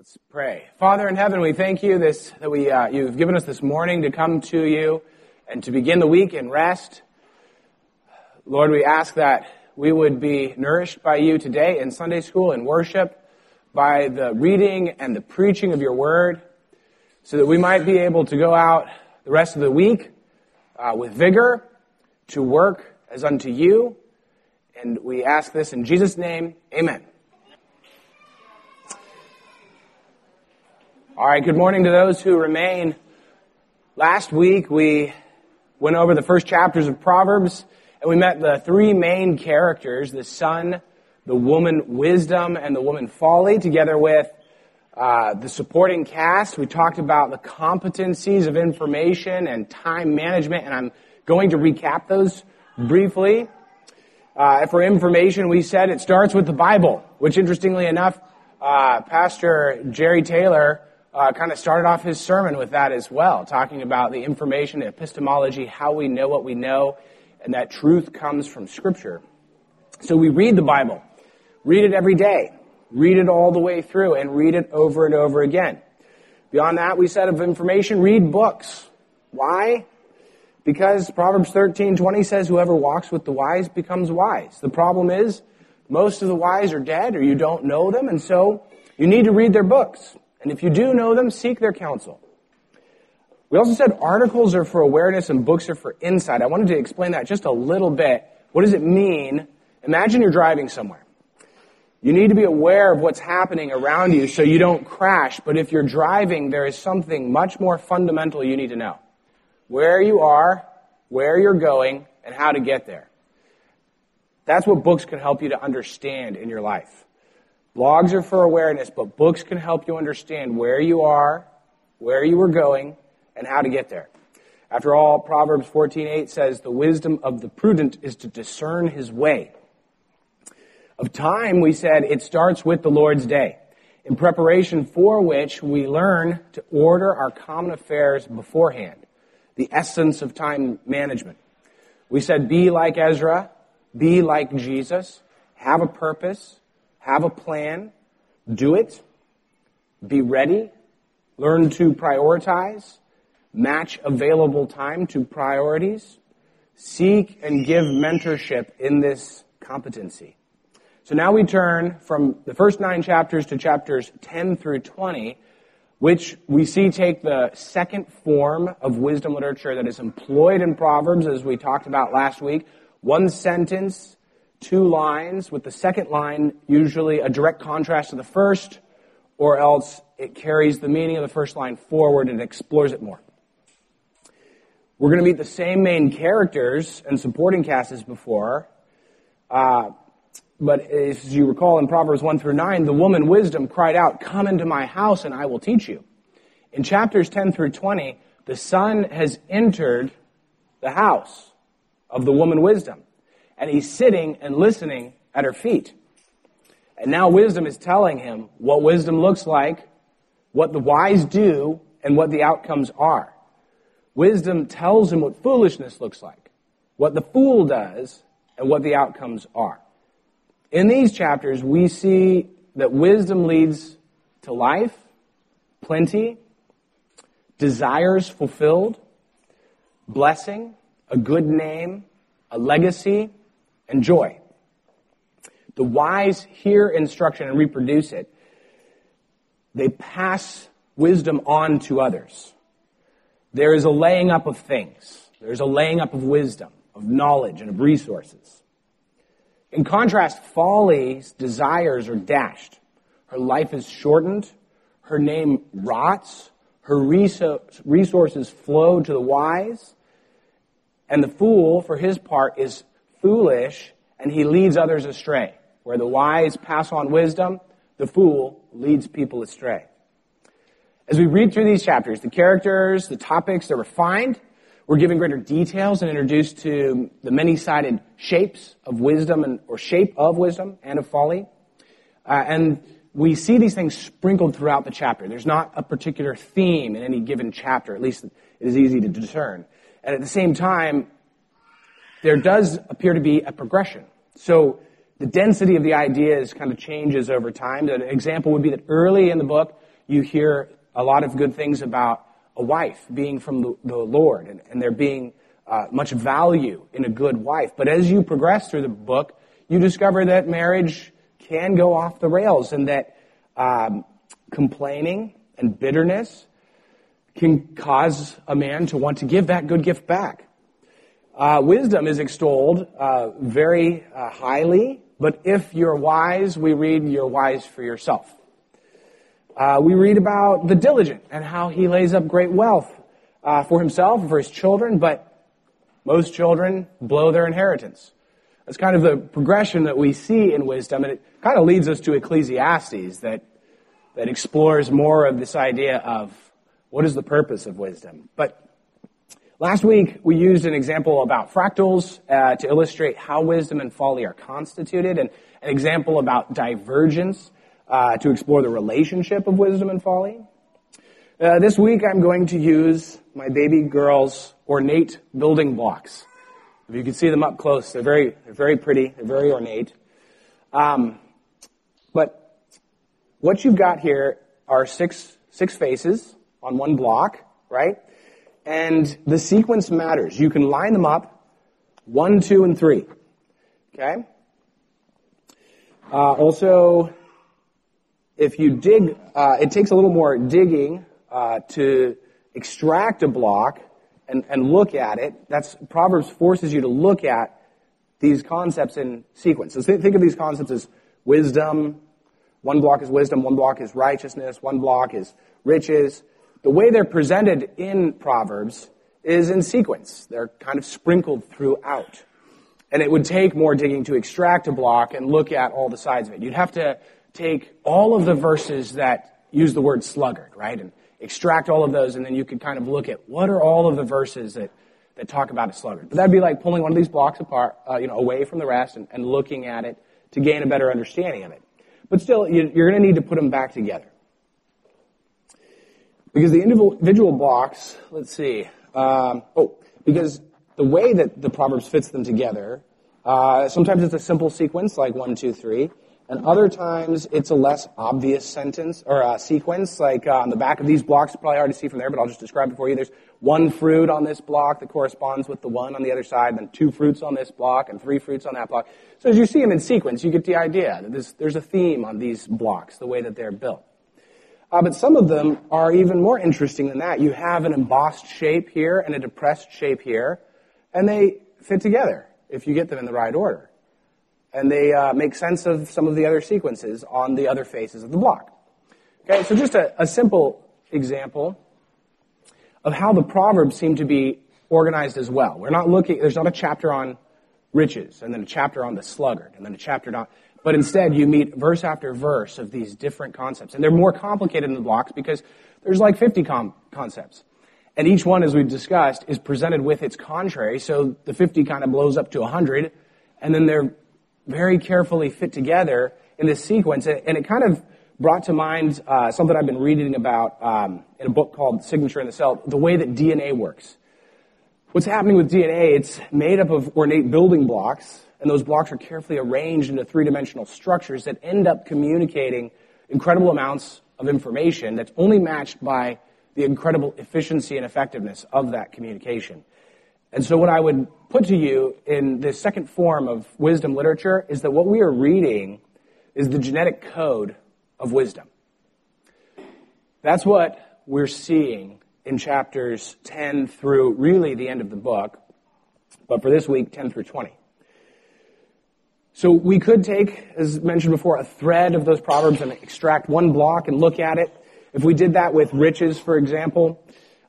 Let's pray. Father in heaven, we thank you this, that we, uh, you've given us this morning to come to you and to begin the week in rest. Lord, we ask that we would be nourished by you today in Sunday school and worship, by the reading and the preaching of your word, so that we might be able to go out the rest of the week uh, with vigor to work as unto you. And we ask this in Jesus' name. Amen. All right, good morning to those who remain. Last week we went over the first chapters of Proverbs and we met the three main characters, the son, the woman wisdom, and the woman folly, together with uh, the supporting cast. We talked about the competencies of information and time management, and I'm going to recap those briefly. Uh, for information, we said it starts with the Bible, which interestingly enough, uh, Pastor Jerry Taylor uh, kind of started off his sermon with that as well, talking about the information, epistemology, how we know what we know, and that truth comes from Scripture. So we read the Bible. Read it every day. Read it all the way through and read it over and over again. Beyond that, we said of information, read books. Why? Because Proverbs 13, 20 says, whoever walks with the wise becomes wise. The problem is, most of the wise are dead or you don't know them, and so you need to read their books. And if you do know them, seek their counsel. We also said articles are for awareness and books are for insight. I wanted to explain that just a little bit. What does it mean? Imagine you're driving somewhere. You need to be aware of what's happening around you so you don't crash. But if you're driving, there is something much more fundamental you need to know. Where you are, where you're going, and how to get there. That's what books can help you to understand in your life. Blogs are for awareness, but books can help you understand where you are, where you are going, and how to get there. After all, Proverbs 14:8 says, "The wisdom of the prudent is to discern his way." Of time, we said it starts with the Lord's day, in preparation for which we learn to order our common affairs beforehand, the essence of time management. We said, be like Ezra, be like Jesus, have a purpose, have a plan, do it, be ready, learn to prioritize, match available time to priorities, seek and give mentorship in this competency. So now we turn from the first nine chapters to chapters 10 through 20, which we see take the second form of wisdom literature that is employed in Proverbs, as we talked about last week. One sentence two lines, with the second line usually a direct contrast to the first, or else it carries the meaning of the first line forward and explores it more. We're going to meet the same main characters and supporting cast as before. Uh, but as you recall in Proverbs 1 through 9, the woman wisdom cried out, Come into my house and I will teach you. In chapters 10 through 20, the son has entered the house of the woman wisdom and he's sitting and listening at her feet. And now wisdom is telling him what wisdom looks like, what the wise do, and what the outcomes are. Wisdom tells him what foolishness looks like, what the fool does, and what the outcomes are. In these chapters, we see that wisdom leads to life, plenty, desires fulfilled, blessing, a good name, a legacy, and joy. The wise hear instruction and reproduce it. They pass wisdom on to others. There is a laying up of things. There's a laying up of wisdom, of knowledge, and of resources. In contrast, folly's desires are dashed. Her life is shortened. Her name rots. Her resources flow to the wise. And the fool, for his part, is foolish and he leads others astray. Where the wise pass on wisdom, the fool leads people astray. As we read through these chapters, the characters, the topics, they're refined. We're given greater details and introduced to the many-sided shapes of wisdom and, or shape of wisdom and of folly. Uh, and we see these things sprinkled throughout the chapter. There's not a particular theme in any given chapter. At least it is easy to discern. And at the same time, there does appear to be a progression. So the density of the ideas kind of changes over time. An example would be that early in the book, you hear a lot of good things about a wife being from the, Lord and, and there being uh, much value in a good wife. But as you progress through the book, you discover that marriage can go off the rails and that um, complaining and bitterness can cause a man to want to give that good gift back. Uh, wisdom is extolled uh, very uh, highly, but if you're wise, we read you're wise for yourself. Uh, we read about the diligent and how he lays up great wealth uh, for himself and for his children, but most children blow their inheritance. That's kind of the progression that we see in wisdom, and it kind of leads us to Ecclesiastes that, that explores more of this idea of what is the purpose of wisdom. But last week we used an example about fractals uh, to illustrate how wisdom and folly are constituted, and an example about divergence uh, to explore the relationship of wisdom and folly. Uh, this week I'm going to use my baby girl's ornate building blocks. If you can see them up close, they're very, they're very pretty, they're very ornate. Um, but what you've got here are six, six faces on one block, right? And the sequence matters. You can line them up, one, two, and three. Okay? Uh, also, if you dig, uh, it takes a little more digging uh, to extract a block and, and look at it. That's Proverbs forces you to look at these concepts in sequence. So think of these concepts as wisdom. One block is wisdom. One block is righteousness. One block is riches. The way they're presented in Proverbs is in sequence. They're kind of sprinkled throughout. And it would take more digging to extract a block and look at all the sides of it. You'd have to take all of the verses that use the word sluggard, right? And extract all of those, and then you could kind of look at what are all of the verses that, that talk about a sluggard. But that'd be like pulling one of these blocks apart, uh, you know, away from the rest and, and looking at it to gain a better understanding of it. But still, you, you're going to need to put them back together. Because the individual blocks, let's see, um, oh, because the way that the Proverbs fits them together, uh, sometimes it's a simple sequence like one, two, three, and other times it's a less obvious sentence or a sequence, like uh, on the back of these blocks, probably hard to see from there, but I'll just describe it for you. There's one fruit on this block that corresponds with the one on the other side, then two fruits on this block, and three fruits on that block. So as you see them in sequence, you get the idea that there's, there's a theme on these blocks, the way that they're built. Uh, but some of them are even more interesting than that. You have an embossed shape here and a depressed shape here, and they fit together if you get them in the right order and they uh, make sense of some of the other sequences on the other faces of the block. Okay, so just a, a simple example of how the Proverbs seem to be organized as well. We're not looking, there's not a chapter on riches, and then a chapter on the sluggard, and then a chapter on, but instead you meet verse after verse of these different concepts. And they're more complicated in the blocks because there's like 50 com- concepts. And each one, as we've discussed, is presented with its contrary, so the 50 kind of blows up to 100, and then they're very carefully fit together in this sequence. And it kind of brought to mind uh, something I've been reading about um, in a book called Signature in the Cell, the way that DNA works. What's happening with DNA, it's made up of ornate building blocks, and those blocks are carefully arranged into three-dimensional structures that end up communicating incredible amounts of information that's only matched by the incredible efficiency and effectiveness of that communication. And so what I would put to you in this second form of wisdom literature is that what we are reading is the genetic code of wisdom. That's what we're seeing in chapters 10 through really the end of the book, but for this week, 10 through 20. So we could take, as mentioned before, a thread of those proverbs and extract one block and look at it. If we did that with riches, for example,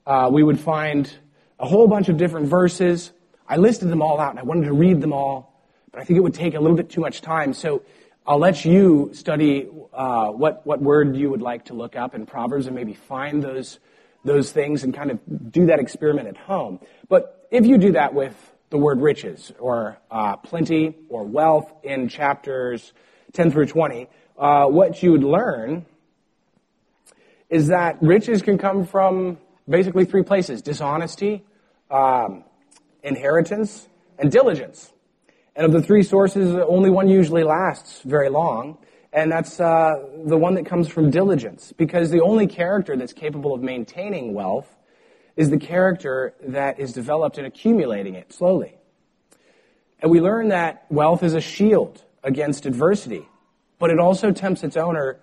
uh, we would find a whole bunch of different verses. I listed them all out and I wanted to read them all, but I think it would take a little bit too much time. So I'll let you study uh, what what word you would like to look up in Proverbs and maybe find those those things and kind of do that experiment at home. But if you do that with the word riches or uh, plenty or wealth in chapters 10 through 20, uh, what you would learn is that riches can come from basically three places dishonesty, um, inheritance, and diligence. And of the three sources, only one usually lasts very long. And that's uh, the one that comes from diligence, because the only character that's capable of maintaining wealth is the character that is developed in accumulating it slowly. And we learn that wealth is a shield against adversity, but it also tempts its owner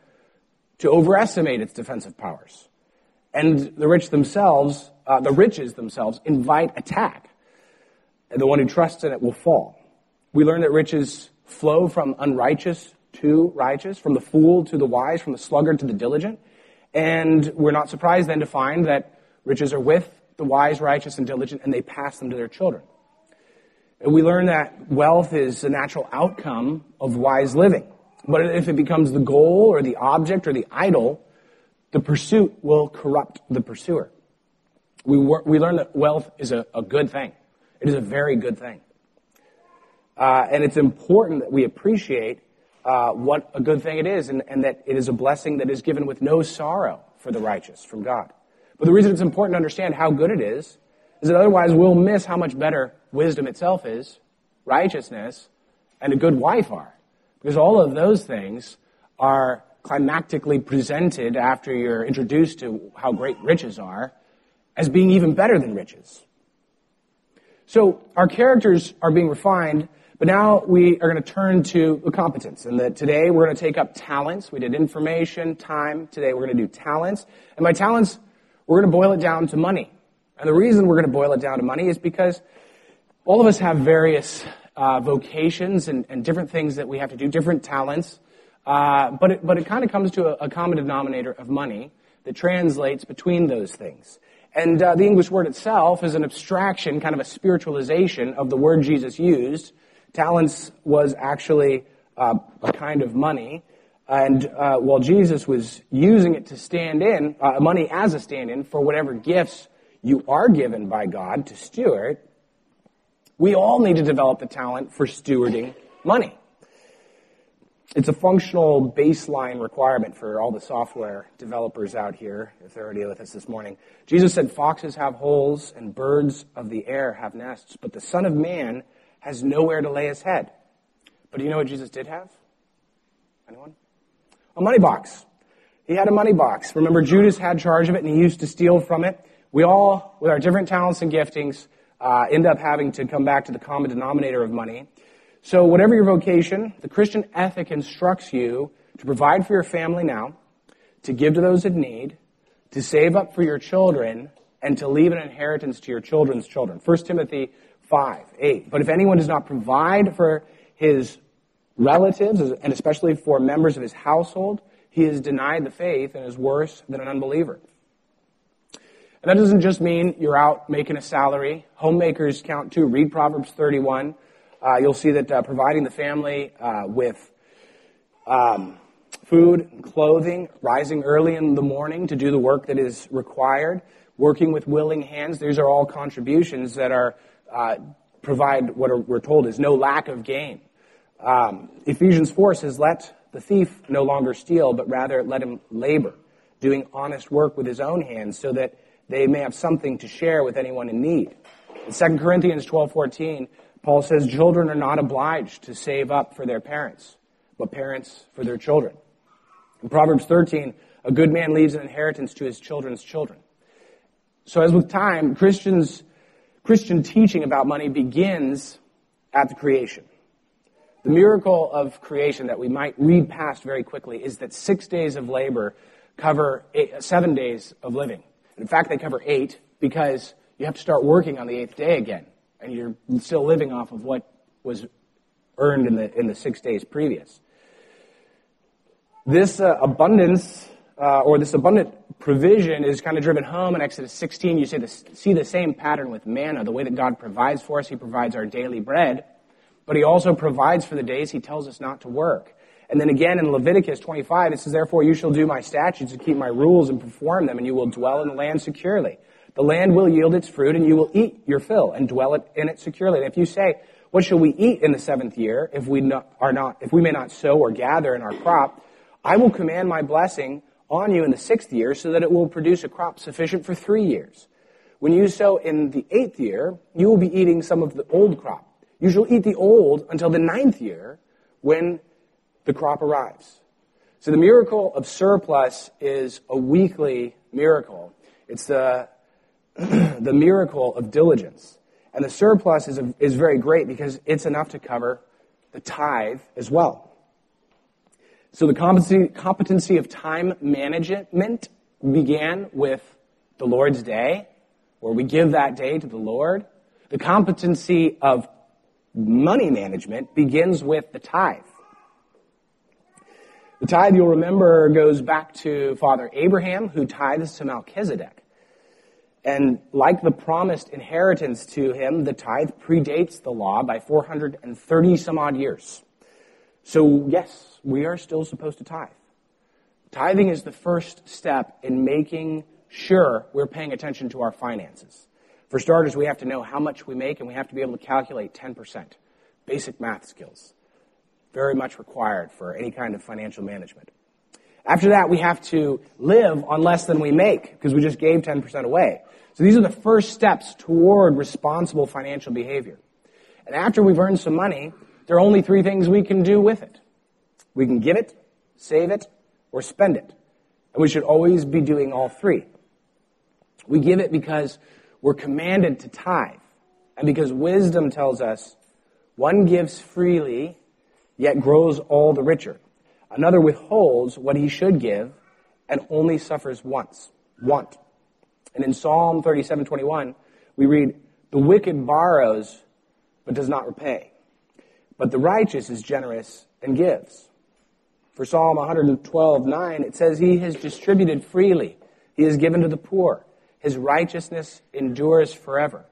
to overestimate its defensive powers. And the rich themselves, uh, the riches themselves, invite attack. And the one who trusts in it will fall. We learn that riches flow from unrighteous to righteous, from the fool to the wise, from the sluggard to the diligent. And we're not surprised then to find that riches are with the wise, righteous, and diligent, and they pass them to their children. And we learn that wealth is a natural outcome of wise living. But if it becomes the goal or the object or the idol, the pursuit will corrupt the pursuer. We, we learn that wealth is a, a good thing. It is a very good thing. Uh, and it's important that we appreciate uh, what a good thing it is and, and that it is a blessing that is given with no sorrow for the righteous from God. But the reason it's important to understand how good it is is that otherwise we'll miss how much better wisdom itself is, righteousness, and a good wife are. Because all of those things are climactically presented after you're introduced to how great riches are as being even better than riches. So our characters are being refined, but now we are going to turn to competence. And that today we're going to take up talents. We did information, time. Today we're going to do talents. And by talents, we're going to boil it down to money. And the reason we're going to boil it down to money is because all of us have various uh, vocations and, and, different things that we have to do, different talents. Uh, but it, but it kind of comes to a, a, common denominator of money that translates between those things. And uh, the English word itself is an abstraction, kind of a spiritualization of the word Jesus used. Talents was actually uh, a kind of money. And uh, while Jesus was using it to stand in, uh, money as a stand in for whatever gifts you are given by God to steward, we all need to develop the talent for stewarding money. It's a functional baseline requirement for all the software developers out here, if they're already with us this morning. Jesus said, Foxes have holes and birds of the air have nests, but the Son of Man has nowhere to lay his head. But do you know what Jesus did have? Anyone? A money box. He had a money box. Remember, Judas had charge of it and he used to steal from it. We all, with our different talents and giftings, uh, end up having to come back to the common denominator of money. So, whatever your vocation, the Christian ethic instructs you to provide for your family now, to give to those in need, to save up for your children, and to leave an inheritance to your children's children. 1 Timothy 5, 8. But if anyone does not provide for his relatives, and especially for members of his household, he is denied the faith and is worse than an unbeliever. And that doesn't just mean you're out making a salary. Homemakers count too. Read Proverbs 31. Uh, you'll see that uh, providing the family uh, with um, food clothing, rising early in the morning to do the work that is required, working with willing hands, these are all contributions that are uh, provide what are, we're told is no lack of gain. Um, Ephesians 4 says, let the thief no longer steal, but rather let him labor, doing honest work with his own hands so that they may have something to share with anyone in need. In 2 Corinthians 12:14, Paul says children are not obliged to save up for their parents, but parents for their children. In Proverbs 13, a good man leaves an inheritance to his children's children. So as with time, Christians Christian teaching about money begins at the creation. The miracle of creation that we might read past very quickly is that six days of labor cover eight, seven days of living. In fact, they cover eight because you have to start working on the eighth day again, and you're still living off of what was earned in the, in the six days previous. This uh, abundance, uh, or this abundant provision is kind of driven home in Exodus 16. You see see the same pattern with manna, the way that God provides for us. He provides our daily bread, but He also provides for the days He tells us not to work. And then again in Leviticus 25, it says, Therefore you shall do my statutes and keep my rules and perform them, and you will dwell in the land securely. The land will yield its fruit, and you will eat your fill and dwell in it securely. And if you say, What shall we eat in the seventh year, if we not, are not, if we may not sow or gather in our crop? I will command my blessing on you in the sixth year, so that it will produce a crop sufficient for three years. When you sow in the eighth year, you will be eating some of the old crop. You shall eat the old until the ninth year, when the crop arrives. So the miracle of surplus is a weekly miracle. It's the, the miracle of diligence. And the surplus is, a, is very great because it's enough to cover the tithe as well. So the competency, competency of time management began with the Lord's day, where we give that day to the Lord. The competency of money management begins with the tithe. The tithe, you'll remember, goes back to Father Abraham, who tithes to Melchizedek. And like the promised inheritance to him, the tithe predates the law by 430 some odd years. So, yes, we are still supposed to tithe. Tithing is the first step in making sure we're paying attention to our finances. For starters, we have to know how much we make and we have to be able to calculate 10%. Basic math skills. Very much required for any kind of financial management. After that, we have to live on less than we make because we just gave 10% away. So these are the first steps toward responsible financial behavior. And after we've earned some money, there are only three things we can do with it. We can give it, save it, or spend it. And we should always be doing all three. We give it because we're commanded to tithe. And because wisdom tells us one gives freely, yet grows all the richer. Another withholds what he should give and only suffers once, want. And in Psalm 37:21, we read, "The wicked borrows but does not repay, but the righteous is generous and gives." For Psalm 112:9, it says, "He has distributed freely; he has given to the poor. His righteousness endures forever.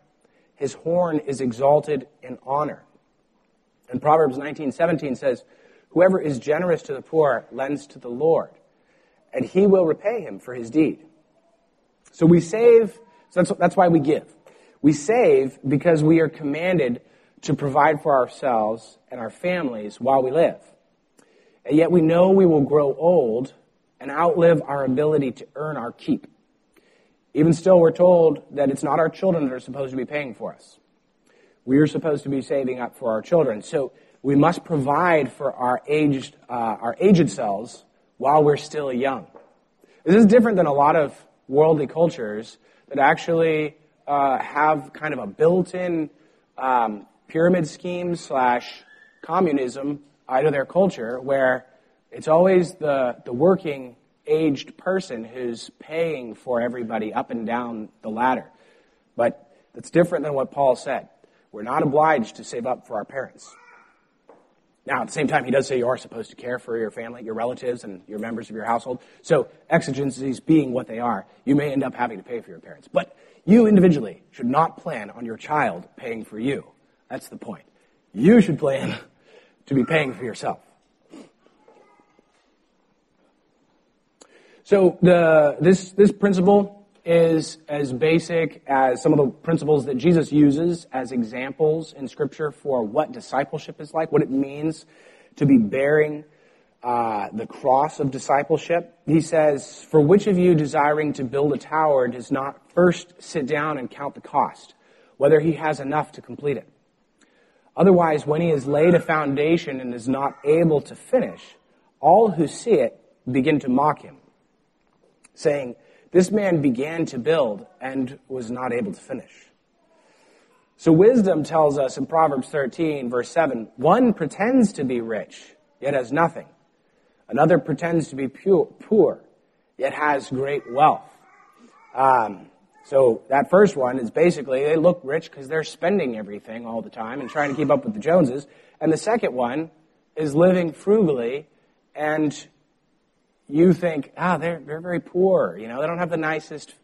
His horn is exalted in honor." And Proverbs 19:17 says, "Whoever is generous to the poor lends to the Lord, and he will repay him for his deed." So we save, so that's, that's why we give. We save because we are commanded to provide for ourselves and our families while we live. And yet we know we will grow old and outlive our ability to earn our keep. Even still, we're told that it's not our children that are supposed to be paying for us. We are supposed to be saving up for our children. So we must provide for our aged, uh, our aged selves while we're still young. This is different than a lot of worldly cultures that actually uh, have kind of a built-in um, pyramid scheme slash communism out of their culture where it's always the, the working aged person who's paying for everybody up and down the ladder. But that's different than what Paul said. We're not obliged to save up for our parents. Now, at the same time, he does say you are supposed to care for your family, your relatives, and your members of your household. So, exigencies being what they are, you may end up having to pay for your parents. But you individually should not plan on your child paying for you. That's the point. You should plan to be paying for yourself. So, the, this, this principle is as basic as some of the principles that Jesus uses as examples in Scripture for what discipleship is like, what it means to be bearing uh, the cross of discipleship. He says, For which of you desiring to build a tower does not first sit down and count the cost, whether he has enough to complete it? Otherwise, when he has laid a foundation and is not able to finish, all who see it begin to mock him, saying, this man began to build and was not able to finish. So wisdom tells us in Proverbs 13, verse 7, one pretends to be rich, yet has nothing. Another pretends to be pure, poor, yet has great wealth. Um, so that first one is basically they look rich because they're spending everything all the time and trying to keep up with the Joneses. And the second one is living frugally and you think, ah, they're, they're very poor. You know, they don't have the nicest,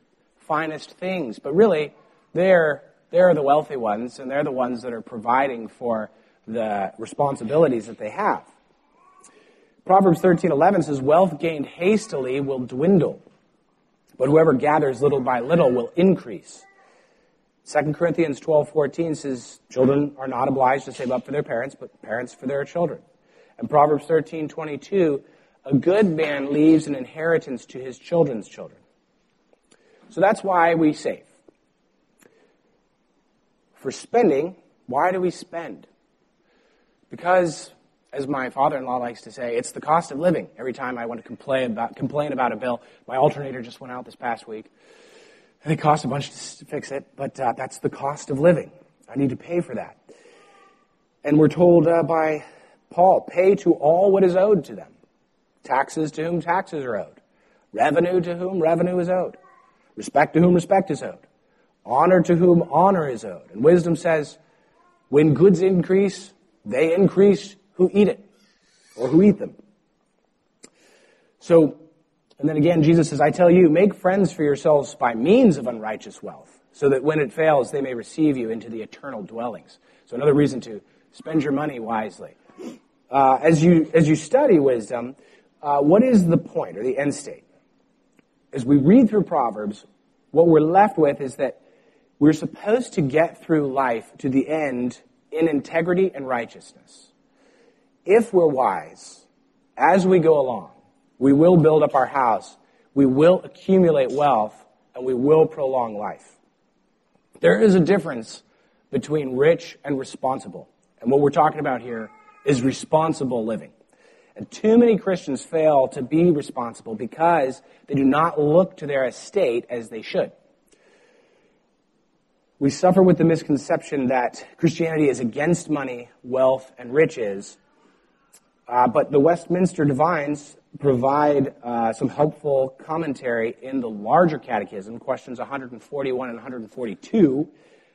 finest things. But really, they're, they're the wealthy ones, and they're the ones that are providing for the responsibilities that they have. Proverbs 13:11 says, "Wealth gained hastily will dwindle, but whoever gathers little by little will increase." 2 Corinthians 12:14 says, "Children are not obliged to save up for their parents, but parents for their children." And Proverbs 13:22 a good man leaves an inheritance to his children's children. So that's why we save. For spending, why do we spend? Because as my father-in-law likes to say, it's the cost of living. Every time I want to complain about, complain about a bill, my alternator just went out this past week. And it cost a bunch to fix it, but uh, that's the cost of living. I need to pay for that. And we're told uh, by Paul, pay to all what is owed to them. Taxes to whom taxes are owed. Revenue to whom revenue is owed. Respect to whom respect is owed. Honor to whom honor is owed. And wisdom says, when goods increase, they increase who eat it or who eat them. So, and then again, Jesus says, I tell you, make friends for yourselves by means of unrighteous wealth, so that when it fails, they may receive you into the eternal dwellings. So another reason to spend your money wisely. Uh, as you as you study wisdom, uh, what is the point or the end state? As we read through Proverbs, what we're left with is that we're supposed to get through life to the end in integrity and righteousness. If we're wise, as we go along, we will build up our house, we will accumulate wealth, and we will prolong life. There is a difference between rich and responsible. And what we're talking about here is responsible living. And too many Christians fail to be responsible because they do not look to their estate as they should. We suffer with the misconception that Christianity is against money, wealth, and riches. Uh, but the Westminster Divines provide uh, some helpful commentary in the larger catechism, questions 141 and 142,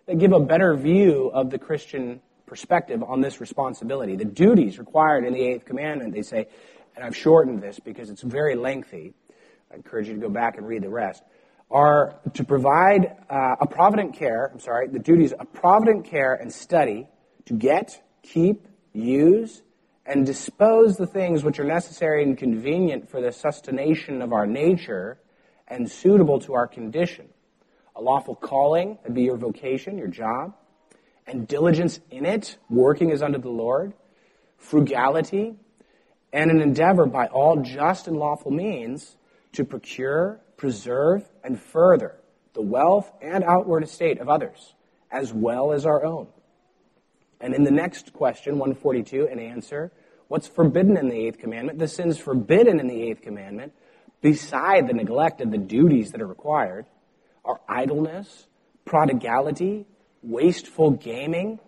that give a better view of the Christian perspective on this responsibility. The duties required in the Eighth Commandment, they say, and I've shortened this because it's very lengthy. I encourage you to go back and read the rest. Are to provide uh, a provident care, I'm sorry, the duties of provident care and study to get, keep, use, and dispose the things which are necessary and convenient for the sustentation of our nature and suitable to our condition. A lawful calling, that'd be your vocation, your job and diligence in it, working as unto the Lord, frugality, and an endeavor by all just and lawful means to procure, preserve, and further the wealth and outward estate of others, as well as our own. And in the next question, 142, an answer, what's forbidden in the eighth commandment? The sins forbidden in the eighth commandment, beside the neglect of the duties that are required, are idleness, prodigality, wasteful gaming,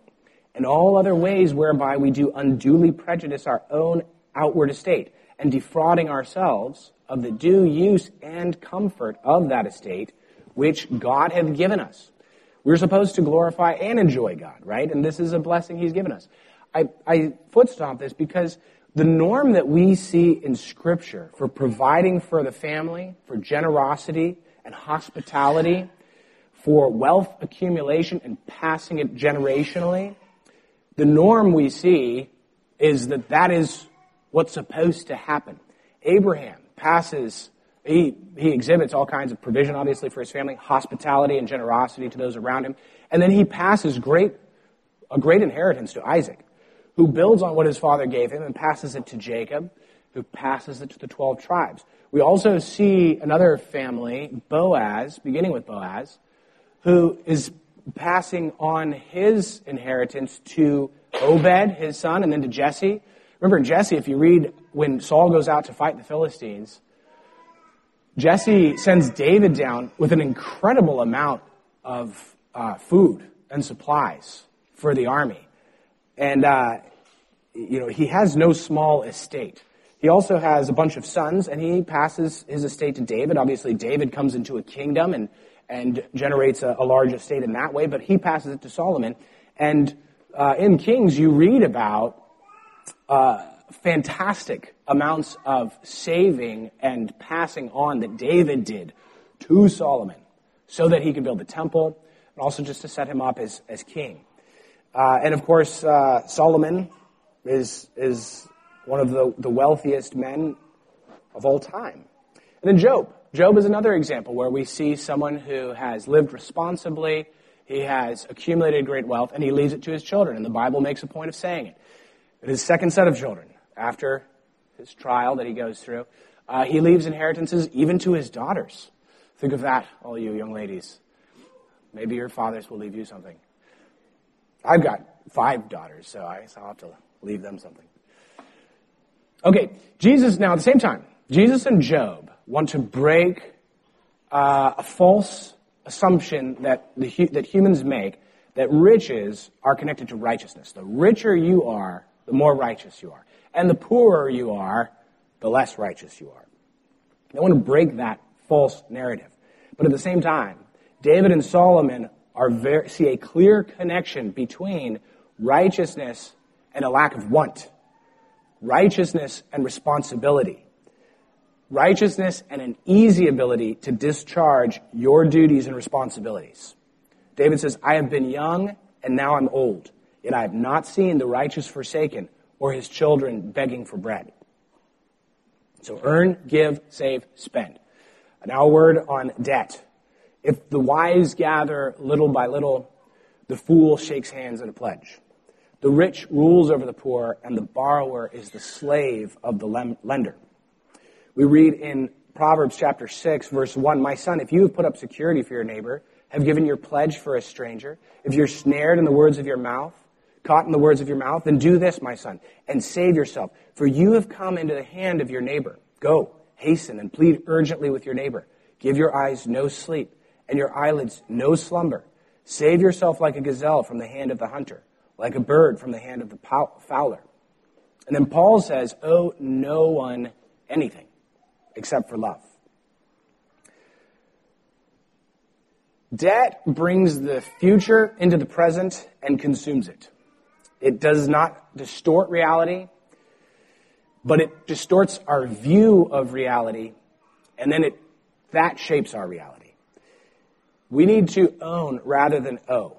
and all other ways whereby we do unduly prejudice our own outward estate and defrauding ourselves of the due use and comfort of that estate which God hath given us. We're supposed to glorify and enjoy God, right? And this is a blessing He's given us. I, I foot stomp this because the norm that we see in Scripture for providing for the family, for generosity and hospitality, for wealth accumulation and passing it generationally, the norm we see is that that is what's supposed to happen. Abraham passes, he, he exhibits all kinds of provision, obviously, for his family, hospitality and generosity to those around him. And then he passes great, a great inheritance to Isaac, who builds on what his father gave him and passes it to Jacob, who passes it to the 12 tribes. We also see another family, Boaz, beginning with Boaz, who is passing on his inheritance to Obed, his son, and then to Jesse. Remember, Jesse, if you read when Saul goes out to fight the Philistines, Jesse sends David down with an incredible amount of uh, food and supplies for the army. And, uh, you know, he has no small estate. He also has a bunch of sons, and he passes his estate to David. Obviously, David comes into a kingdom, and and generates a, a, large estate in that way, but he passes it to Solomon. And uh, in Kings, you read about uh, fantastic amounts of saving and passing on that David did to Solomon so that he could build the temple and also just to set him up as, as king. Uh, and of course, uh, Solomon is, is one of the, the wealthiest men of all time. And then Job. Job is another example where we see someone who has lived responsibly, he has accumulated great wealth, and he leaves it to his children. And the Bible makes a point of saying it. His second set of children, after his trial that he goes through, uh, he leaves inheritances even to his daughters. Think of that, all you young ladies. Maybe your fathers will leave you something. I've got five daughters, so I, so I'll have to leave them something. Okay, Jesus, now at the same time, Jesus and Job want to break uh, a false assumption that, the, that humans make that riches are connected to righteousness. The richer you are, the more righteous you are. And the poorer you are, the less righteous you are. They want to break that false narrative. But at the same time, David and Solomon are very, see a clear connection between righteousness and a lack of want, righteousness and responsibility, righteousness and an easy ability to discharge your duties and responsibilities. David says, I have been young and now I'm old, yet I have not seen the righteous forsaken or his children begging for bread. So earn, give, save, spend. Now a word on debt. If the wise gather little by little, the fool shakes hands in a pledge. The rich rules over the poor, and the borrower is the slave of the lender. We read in Proverbs chapter 6, verse 1, My son, if you have put up security for your neighbor, have given your pledge for a stranger, if you're snared in the words of your mouth, caught in the words of your mouth, then do this, my son, and save yourself. For you have come into the hand of your neighbor. Go, hasten, and plead urgently with your neighbor. Give your eyes no sleep, and your eyelids no slumber. Save yourself like a gazelle from the hand of the hunter, like a bird from the hand of the fowler. And then Paul says, owe no one anything except for love. Debt brings the future into the present and consumes it. It does not distort reality, but it distorts our view of reality, and then it, that shapes our reality. We need to own rather than owe.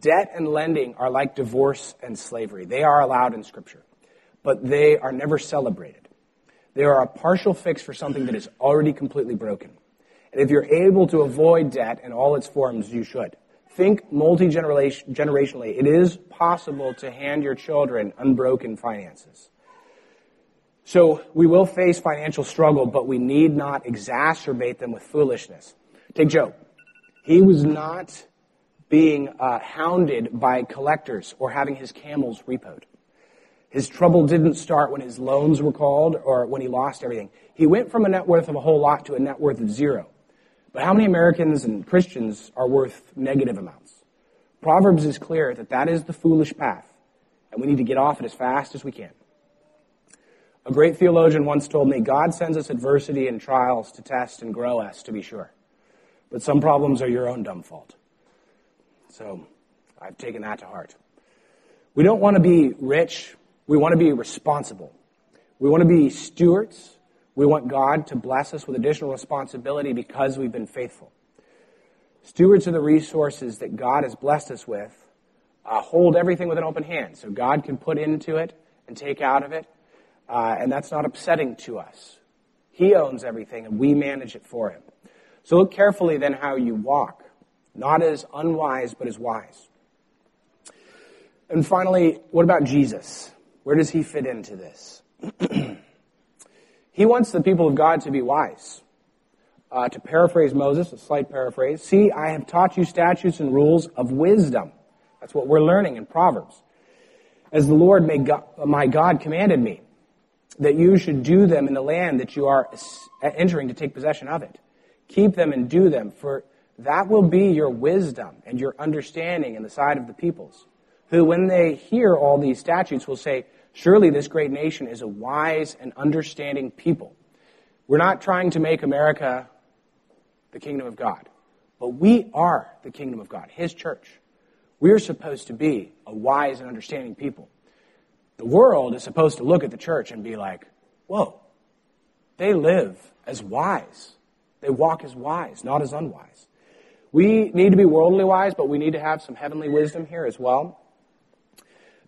Debt and lending are like divorce and slavery. They are allowed in Scripture, but they are never celebrated. They are a partial fix for something that is already completely broken. And if you're able to avoid debt in all its forms, you should. Think multi-generationally. It is possible to hand your children unbroken finances. So we will face financial struggle, but we need not exacerbate them with foolishness. Take Job. He was not being uh, hounded by collectors or having his camels repoed. His trouble didn't start when his loans were called or when he lost everything. He went from a net worth of a whole lot to a net worth of zero. But how many Americans and Christians are worth negative amounts? Proverbs is clear that that is the foolish path, and we need to get off it as fast as we can. A great theologian once told me, God sends us adversity and trials to test and grow us, to be sure. But some problems are your own dumb fault. So I've taken that to heart. We don't want to be rich. We want to be responsible. We want to be stewards. We want God to bless us with additional responsibility because we've been faithful. Stewards of the resources that God has blessed us with uh, hold everything with an open hand. So God can put into it and take out of it, uh, and that's not upsetting to us. He owns everything, and we manage it for him. So look carefully then how you walk, not as unwise, but as wise. And finally, what about Jesus? Where does he fit into this? He wants the people of God to be wise. Uh, to paraphrase Moses, a slight paraphrase, see, I have taught you statutes and rules of wisdom. That's what we're learning in Proverbs. As the Lord God, my God commanded me, that you should do them in the land that you are entering to take possession of it. Keep them and do them, for that will be your wisdom and your understanding in the sight of the peoples, who, when they hear all these statutes, will say, Surely this great nation is a wise and understanding people. We're not trying to make America the kingdom of God, but we are the kingdom of God, His church. We're supposed to be a wise and understanding people. The world is supposed to look at the church and be like, whoa, they live as wise. They walk as wise, not as unwise. We need to be worldly wise, but we need to have some heavenly wisdom here as well.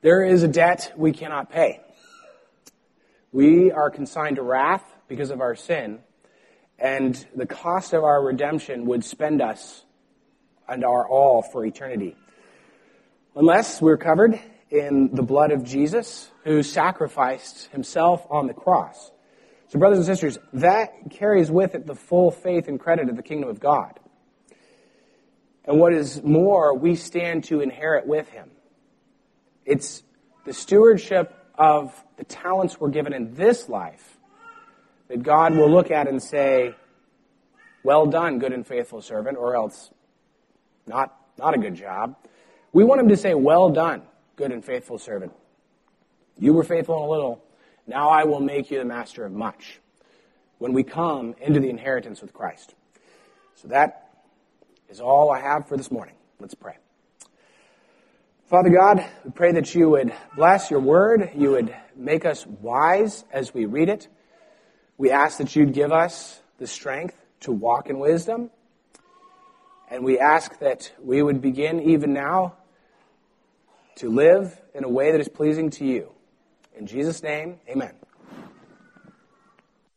There is a debt we cannot pay. We are consigned to wrath because of our sin, and the cost of our redemption would spend us and our all for eternity. Unless we're covered in the blood of Jesus, who sacrificed himself on the cross. So, brothers and sisters, that carries with it the full faith and credit of the kingdom of God. And what is more, we stand to inherit with him. It's the stewardship of the talents we're given in this life that God will look at and say, well done, good and faithful servant, or else not, not a good job. We want him to say, well done, good and faithful servant. You were faithful in a little. Now I will make you the master of much when we come into the inheritance with Christ. So that is all I have for this morning. Let's pray. Father God, we pray that you would bless your word. You would make us wise as we read it. We ask that you'd give us the strength to walk in wisdom. And we ask that we would begin even now to live in a way that is pleasing to you. In Jesus' name, amen.